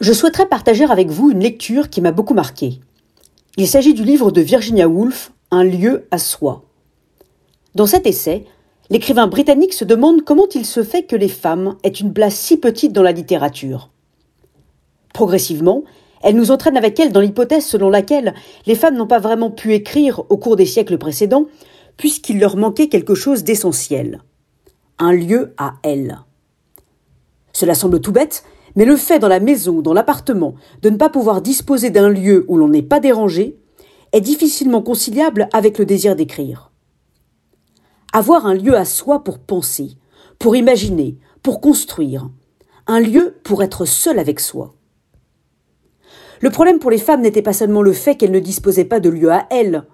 Je souhaiterais partager avec vous une lecture qui m'a beaucoup marqué. Il s'agit du livre de Virginia Woolf, Un lieu à soi. Dans cet essai, l'écrivain britannique se demande comment il se fait que les femmes aient une place si petite dans la littérature. Progressivement, elle nous entraîne avec elle dans l'hypothèse selon laquelle les femmes n'ont pas vraiment pu écrire au cours des siècles précédents, puisqu'il leur manquait quelque chose d'essentiel. Un lieu à elles. Cela semble tout bête, mais le fait dans la maison ou dans l'appartement de ne pas pouvoir disposer d'un lieu où l'on n'est pas dérangé est difficilement conciliable avec le désir d'écrire. Avoir un lieu à soi pour penser, pour imaginer, pour construire, un lieu pour être seul avec soi. Le problème pour les femmes n'était pas seulement le fait qu'elles ne disposaient pas de lieu à elles,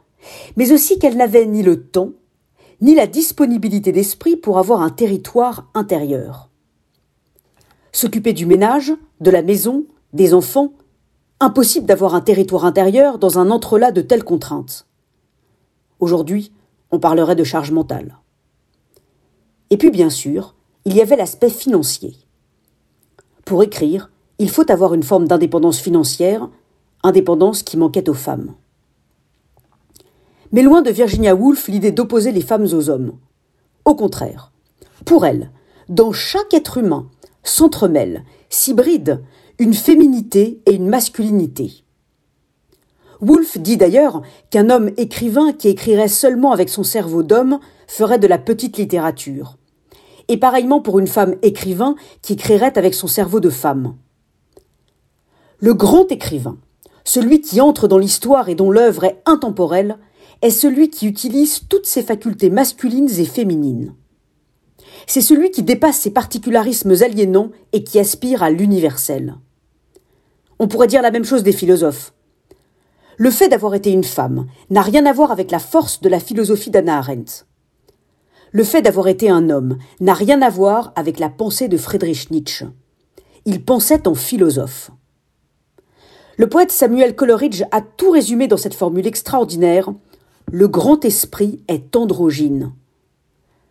mais aussi qu'elles n'avaient ni le temps, ni la disponibilité d'esprit pour avoir un territoire intérieur s'occuper du ménage, de la maison, des enfants. Impossible d'avoir un territoire intérieur dans un entrelac de telles contraintes. Aujourd'hui, on parlerait de charge mentale. Et puis, bien sûr, il y avait l'aspect financier. Pour écrire, il faut avoir une forme d'indépendance financière, indépendance qui manquait aux femmes. Mais loin de Virginia Woolf l'idée d'opposer les femmes aux hommes. Au contraire, pour elle, dans chaque être humain, s'entremêlent, s'hybrident, une féminité et une masculinité. Woolf dit d'ailleurs qu'un homme écrivain qui écrirait seulement avec son cerveau d'homme ferait de la petite littérature. Et pareillement pour une femme écrivain qui écrirait avec son cerveau de femme. Le grand écrivain, celui qui entre dans l'histoire et dont l'œuvre est intemporelle, est celui qui utilise toutes ses facultés masculines et féminines c'est celui qui dépasse ses particularismes aliénants et qui aspire à l'universel. On pourrait dire la même chose des philosophes. Le fait d'avoir été une femme n'a rien à voir avec la force de la philosophie d'Anna Arendt. Le fait d'avoir été un homme n'a rien à voir avec la pensée de Friedrich Nietzsche. Il pensait en philosophe. Le poète Samuel Coleridge a tout résumé dans cette formule extraordinaire. Le grand esprit est androgyne.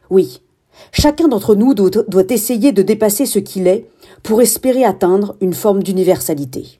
Oui, Chacun d'entre nous doit, essayer de dépasser ce qu'il est pour espérer atteindre une forme d'universalité.